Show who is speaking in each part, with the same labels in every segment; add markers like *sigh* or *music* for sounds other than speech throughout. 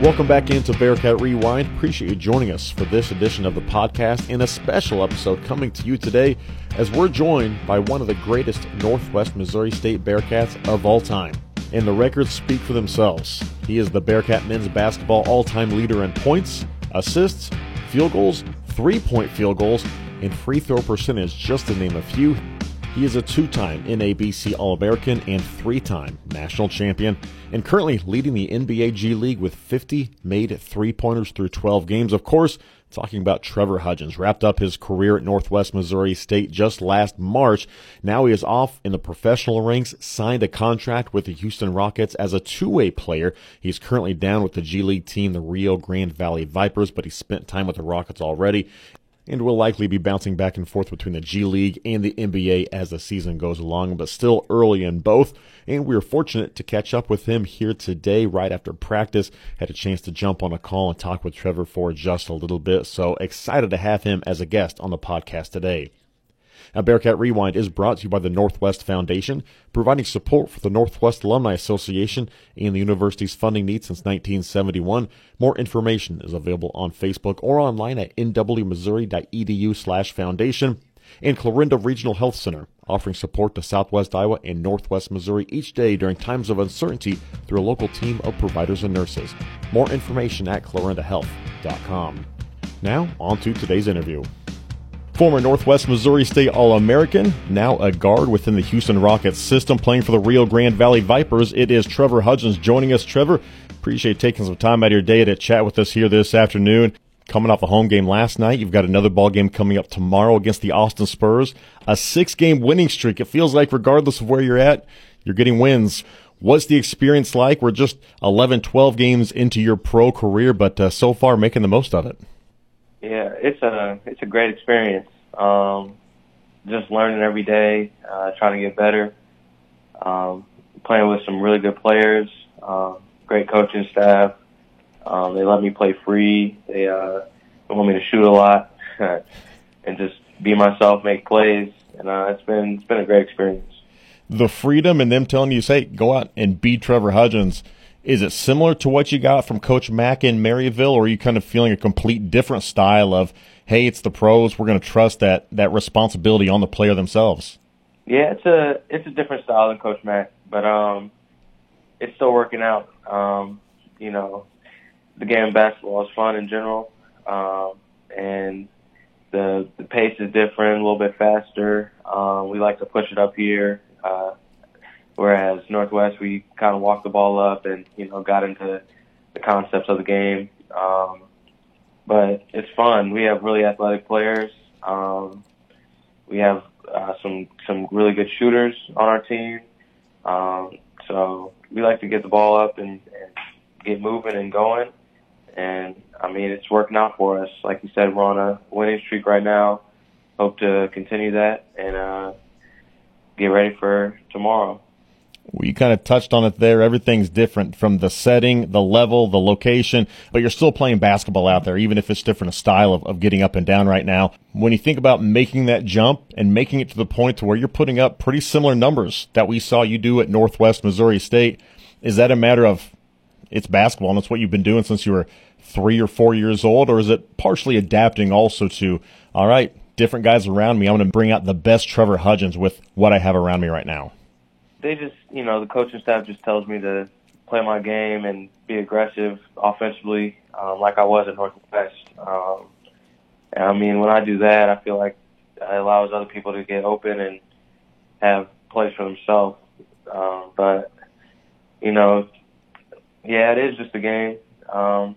Speaker 1: Welcome back into Bearcat Rewind. Appreciate you joining us for this edition of the podcast and a special episode coming to you today as we're joined by one of the greatest Northwest Missouri State Bearcats of all time. And the records speak for themselves. He is the Bearcat men's basketball all time leader in points, assists, field goals, three point field goals, and free throw percentage, just to name a few. He is a two time NABC All American and three time national champion, and currently leading the NBA G League with 50 made three pointers through 12 games. Of course, talking about Trevor Hudgens. Wrapped up his career at Northwest Missouri State just last March. Now he is off in the professional ranks, signed a contract with the Houston Rockets as a two way player. He's currently down with the G League team, the Rio Grande Valley Vipers, but he spent time with the Rockets already and will likely be bouncing back and forth between the G League and the NBA as the season goes along, but still early in both. And we are fortunate to catch up with him here today, right after practice. Had a chance to jump on a call and talk with Trevor for just a little bit. So excited to have him as a guest on the podcast today. Now, Bearcat Rewind is brought to you by the Northwest Foundation, providing support for the Northwest Alumni Association and the university's funding needs since 1971. More information is available on Facebook or online at nwmissouri.edu slash foundation. And Clarinda Regional Health Center, offering support to Southwest Iowa and Northwest Missouri each day during times of uncertainty through a local team of providers and nurses. More information at clarindahealth.com. Now, on to today's interview. Former Northwest Missouri State All American, now a guard within the Houston Rockets system, playing for the Rio Grande Valley Vipers. It is Trevor Hudgens joining us. Trevor, appreciate taking some time out of your day to chat with us here this afternoon. Coming off a home game last night, you've got another ball game coming up tomorrow against the Austin Spurs. A six game winning streak. It feels like, regardless of where you're at, you're getting wins. What's the experience like? We're just 11, 12 games into your pro career, but uh, so far making the most of it.
Speaker 2: Yeah, it's a it's a great experience. Um, just learning every day, uh, trying to get better. Um, playing with some really good players, uh, great coaching staff. Um, they let me play free. They, uh, want me to shoot a lot *laughs* and just be myself, make plays, and uh, it's been it's been a great experience.
Speaker 1: The freedom and them telling you, "Say, go out and be Trevor Hudgens." Is it similar to what you got from Coach Mack in Maryville, or are you kind of feeling a complete different style of, hey, it's the pros, we're going to trust that that responsibility on the player themselves?
Speaker 2: Yeah, it's a it's a different style than Coach Mack, but um, it's still working out. Um, you know, the game of basketball is fun in general, um, and the the pace is different, a little bit faster. Um, we like to push it up here. Uh, Whereas Northwest, we kind of walked the ball up and you know got into the concepts of the game. Um, but it's fun. We have really athletic players. Um, we have uh, some some really good shooters on our team. Um, so we like to get the ball up and, and get moving and going. And I mean, it's working out for us. Like you said, we're on a winning streak right now. Hope to continue that and uh, get ready for tomorrow.
Speaker 1: We kind of touched on it there. Everything's different from the setting, the level, the location, but you're still playing basketball out there, even if it's different a style of, of getting up and down right now. When you think about making that jump and making it to the point to where you're putting up pretty similar numbers that we saw you do at Northwest Missouri State, is that a matter of it's basketball and it's what you've been doing since you were three or four years old, or is it partially adapting also to, all right, different guys around me, I'm going to bring out the best Trevor Hudgens with what I have around me right now?
Speaker 2: They just, you know, the coaching staff just tells me to play my game and be aggressive offensively, um, like I was at Northwest. Um, and I mean, when I do that, I feel like it allows other people to get open and have plays for themselves. Um, but you know, yeah, it is just a game. Um,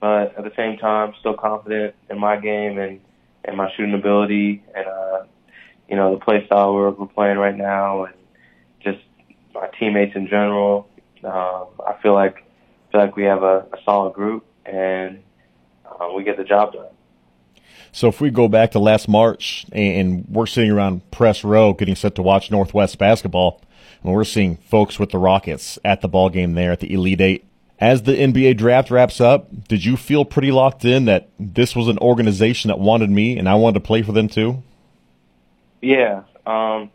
Speaker 2: but at the same time, still confident in my game and and my shooting ability and uh, you know the play style we're, playing right now and my teammates in general. Um, I feel like feel like we have a, a solid group and uh, we get the job done.
Speaker 1: So if we go back to last March and we're sitting around press row getting set to watch Northwest basketball, and we're seeing folks with the Rockets at the ball game there at the Elite Eight. As the NBA draft wraps up, did you feel pretty locked in that this was an organization that wanted me and I wanted to play for them too?
Speaker 2: Yeah, um,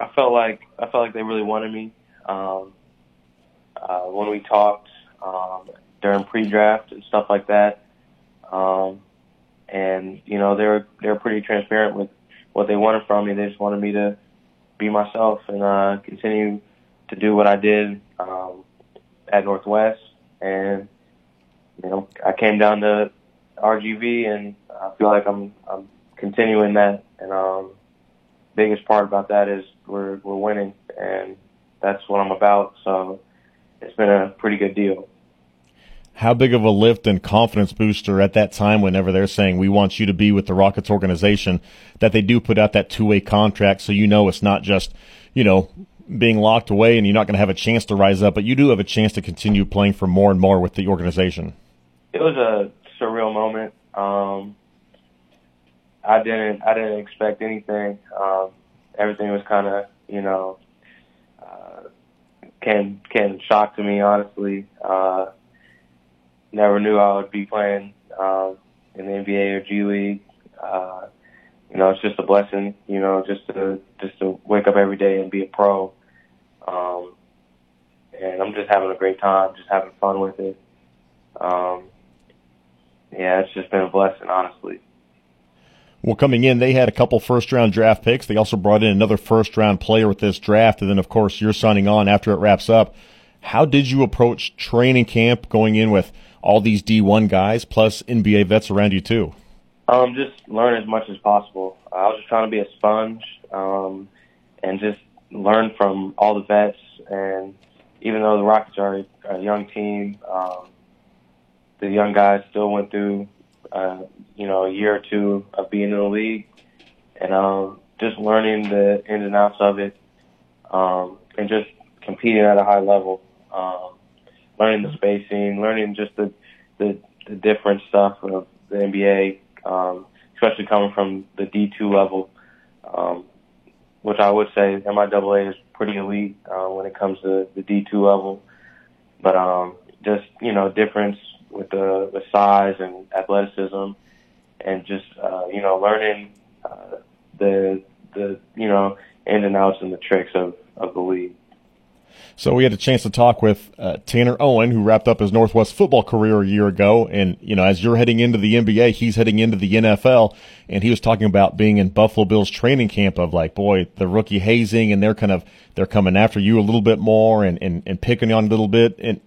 Speaker 2: I felt like I felt like they really wanted me. Um, uh, when we talked, um, during pre-draft and stuff like that. Um, and you know, they were they were pretty transparent with what they wanted from me. They just wanted me to be myself and uh, continue to do what I did um, at Northwest. And you know, I came down to RGV, and I feel like I'm I'm continuing that. And um, biggest part about that is we're we're winning, and that's what I'm about. So it's been a pretty good deal.
Speaker 1: How big of a lift and confidence booster at that time whenever they're saying we want you to be with the Rockets organization that they do put out that two way contract so you know it's not just, you know, being locked away and you're not going to have a chance to rise up, but you do have a chance to continue playing for more and more with the organization.
Speaker 2: It was a surreal moment. Um, I didn't I didn't expect anything. Um, everything was kind of you know uh, came came shock to me honestly. Uh, never knew I would be playing um, in the NBA or G League. Uh, you know, it's just a blessing. You know, just to just to wake up every day and be a pro. Um, and I'm just having a great time, just having fun with it. Um, yeah, it's just been a blessing, honestly.
Speaker 1: Well, coming in, they had a couple first round draft picks. They also brought in another first round player with this draft. And then, of course, you're signing on after it wraps up. How did you approach training camp going in with all these D1 guys plus NBA vets around you, too?
Speaker 2: Um, just learn as much as possible. I was just trying to be a sponge um, and just learn from all the vets. And even though the Rockets are a young team, um, the young guys still went through uh, you know, a year or two of being in the league and um, just learning the ins and outs of it um, and just competing at a high level, um, learning the spacing, learning just the, the, the different stuff of the NBA, um, especially coming from the D2 level, um, which I would say MIAA is pretty elite uh, when it comes to the D2 level. But um, just, you know, difference with the, the size and athleticism, and just uh, you know learning uh, the the you know ins and outs and the tricks of of the league.
Speaker 1: So we had a chance to talk with uh, Tanner Owen, who wrapped up his Northwest football career a year ago. And, you know, as you're heading into the NBA, he's heading into the NFL. And he was talking about being in Buffalo Bills training camp of like, boy, the rookie hazing and they're kind of, they're coming after you a little bit more and, and, and picking on a little bit. And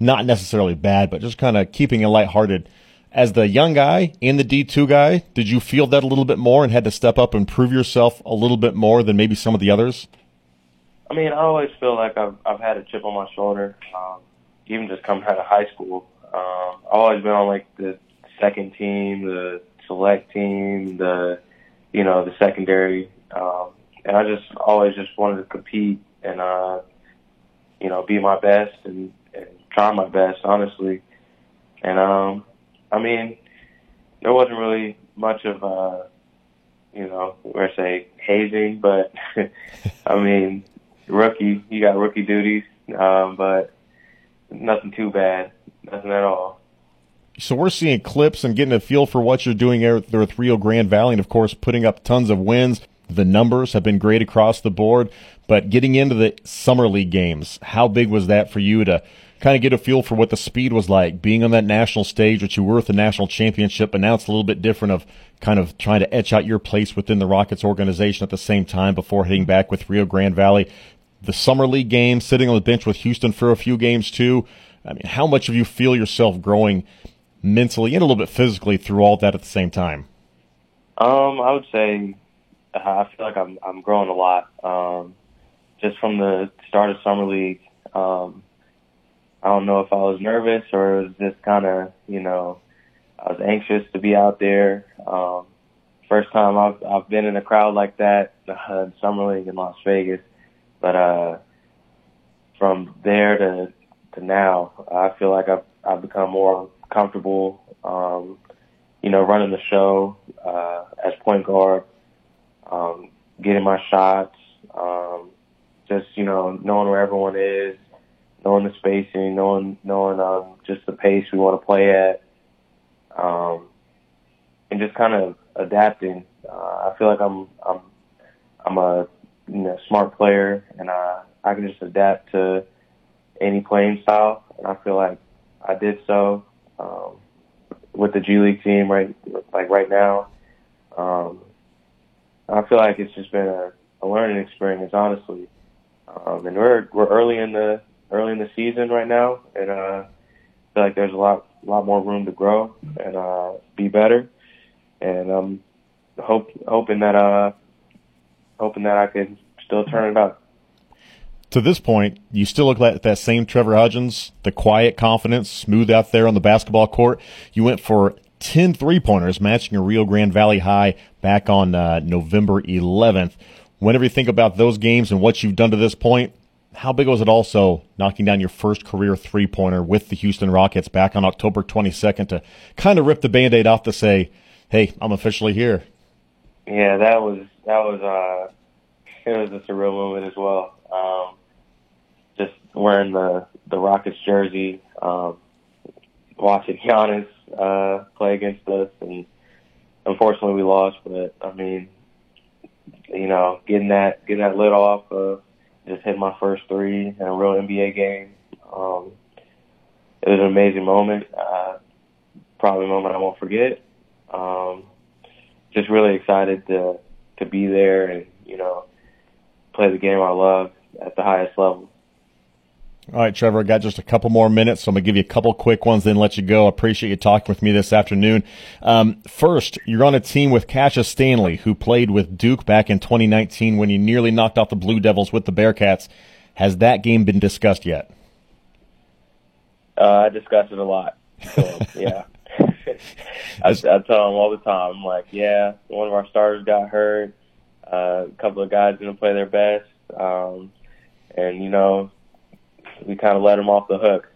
Speaker 1: not necessarily bad, but just kind of keeping it lighthearted. As the young guy and the D2 guy, did you feel that a little bit more and had to step up and prove yourself a little bit more than maybe some of the others?
Speaker 2: I mean, I always feel like I've I've had a chip on my shoulder, um, even just coming out of high school. Um, I've always been on like the second team, the select team, the you know the secondary, um, and I just always just wanted to compete and uh, you know be my best and try my best, honestly. And um, I mean, there wasn't really much of uh, you know, where say hazing, but *laughs* I mean, rookie, you got rookie duties, um, but nothing too bad, nothing at all.
Speaker 1: So we're seeing clips and getting a feel for what you're doing there with Rio Grande Valley, and of course, putting up tons of wins. The numbers have been great across the board, but getting into the summer league games, how big was that for you to kind of get a feel for what the speed was like being on that national stage, which you were at the national championship, but now it's a little bit different of kind of trying to etch out your place within the Rockets organization at the same time before heading back with Rio Grande Valley. The summer league game, sitting on the bench with Houston for a few games too. I mean, how much of you feel yourself growing mentally and a little bit physically through all that at the same time?
Speaker 2: Um, I would say uh, I feel like I'm I'm growing a lot. Um, just from the start of summer league, um, I don't know if I was nervous or it was just kind of, you know, I was anxious to be out there. Um, first time I've I've been in a crowd like that *laughs* uh, in summer league in Las Vegas, but uh, from there to to now, I feel like I've I've become more comfortable. Um, you know, running the show uh, as point guard, um, getting my shots, um, just you know knowing where everyone is, knowing the spacing, knowing knowing um, just the pace we want to play at, um, and just kind of adapting. Uh, I feel like I'm I'm I'm a you know, smart player, and uh, I can just adapt to any playing style. And I feel like I did so um, with the G League team right like right now. Um, I feel like it's just been a, a learning experience, honestly. Um, and we're we're early in the early in the season right now, and uh, I feel like there's a lot lot more room to grow and uh, be better. And I'm hope hoping that uh hoping that I could still turn it up.
Speaker 1: To this point, you still look like that same Trevor Hudgens, the quiet confidence, smooth out there on the basketball court. You went for 10 three pointers, matching a Rio Grande Valley high back on uh, November 11th. Whenever you think about those games and what you've done to this point, how big was it also knocking down your first career three pointer with the Houston Rockets back on October 22nd to kind of rip the band aid off to say, hey, I'm officially here?
Speaker 2: Yeah, that was, that was, uh, it was a surreal moment as well. Um, just wearing the, the Rockets jersey, um, watching *laughs* Giannis, uh, play against us and unfortunately we lost, but I mean, you know, getting that, getting that lid off, uh, just hit my first three in a real NBA game. Um, it was an amazing moment. Uh, probably a moment I won't forget. Um, just really excited to to be there and you know play the game I love at the highest level.
Speaker 1: All right, Trevor, I got just a couple more minutes, so I'm going to give you a couple quick ones, then let you go. I appreciate you talking with me this afternoon. Um, first, you're on a team with Cassius Stanley, who played with Duke back in 2019 when you nearly knocked out the Blue Devils with the Bearcats. Has that game been discussed yet?
Speaker 2: Uh, I discuss it a lot. So, *laughs* yeah. *laughs* I, I tell them all the time, I'm like, yeah, one of our starters got hurt. Uh, a couple of guys didn't play their best. Um, and, you know, we kind of let them off the hook.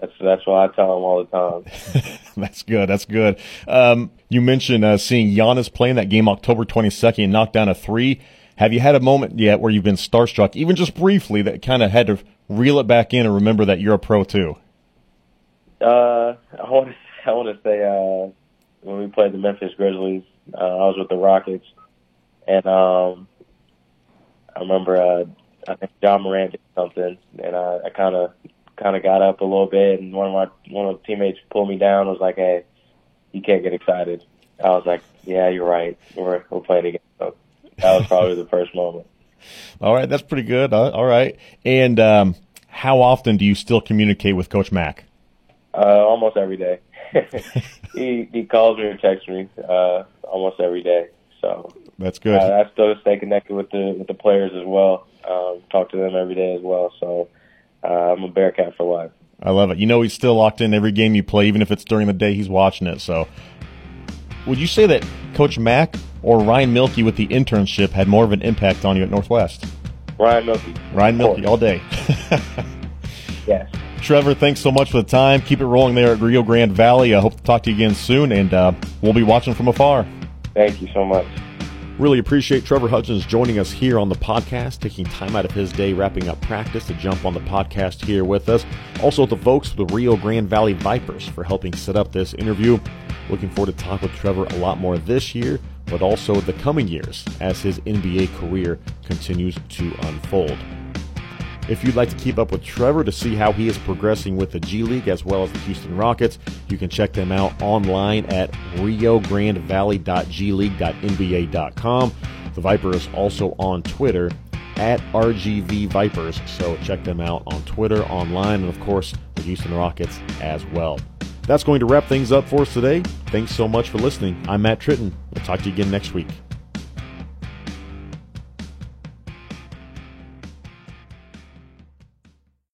Speaker 2: That's that's what I tell them all the time. *laughs*
Speaker 1: that's good. That's good. Um, you mentioned uh, seeing Giannis playing that game October 22nd and knocked down a three. Have you had a moment yet where you've been starstruck, even just briefly, that kind of had to reel it back in and remember that you're a pro too?
Speaker 2: Uh, I want to *laughs* I want to say uh, when we played the Memphis Grizzlies, uh, I was with the Rockets, and um, I remember uh, I think Ja Morant did something, and I, I kind of kind of got up a little bit, and one of my one of the teammates pulled me down. Was like, "Hey, you can't get excited." I was like, "Yeah, you're right. We're we're playing again." So that was probably the first moment. *laughs*
Speaker 1: All right, that's pretty good. Uh, all right, and um, how often do you still communicate with Coach Mack?
Speaker 2: Uh, almost every day. *laughs* *laughs* he he calls me or texts me uh, almost every day. So
Speaker 1: that's good.
Speaker 2: Uh, I still stay connected with the with the players as well. Um, talk to them every day as well. So uh, I'm a Bearcat for life.
Speaker 1: I love it. You know he's still locked in every game you play, even if it's during the day he's watching it. So, would you say that Coach Mack or Ryan Milky with the internship had more of an impact on you at Northwest?
Speaker 2: Ryan Milky.
Speaker 1: Ryan Milky all day. *laughs*
Speaker 2: yes.
Speaker 1: Trevor, thanks so much for the time. Keep it rolling there at Rio Grande Valley. I hope to talk to you again soon, and uh, we'll be watching from afar.
Speaker 2: Thank you so much.
Speaker 1: Really appreciate Trevor Hudgens joining us here on the podcast, taking time out of his day wrapping up practice to jump on the podcast here with us. Also, the folks the Rio Grande Valley Vipers for helping set up this interview. Looking forward to talk with Trevor a lot more this year, but also the coming years as his NBA career continues to unfold. If you'd like to keep up with Trevor to see how he is progressing with the G League as well as the Houston Rockets, you can check them out online at riograndevalley.gleague.nba.com. The Viper is also on Twitter at RGV Vipers, so check them out on Twitter, online, and of course, the Houston Rockets as well. That's going to wrap things up for us today. Thanks so much for listening. I'm Matt Tritton. We'll talk to you again next week.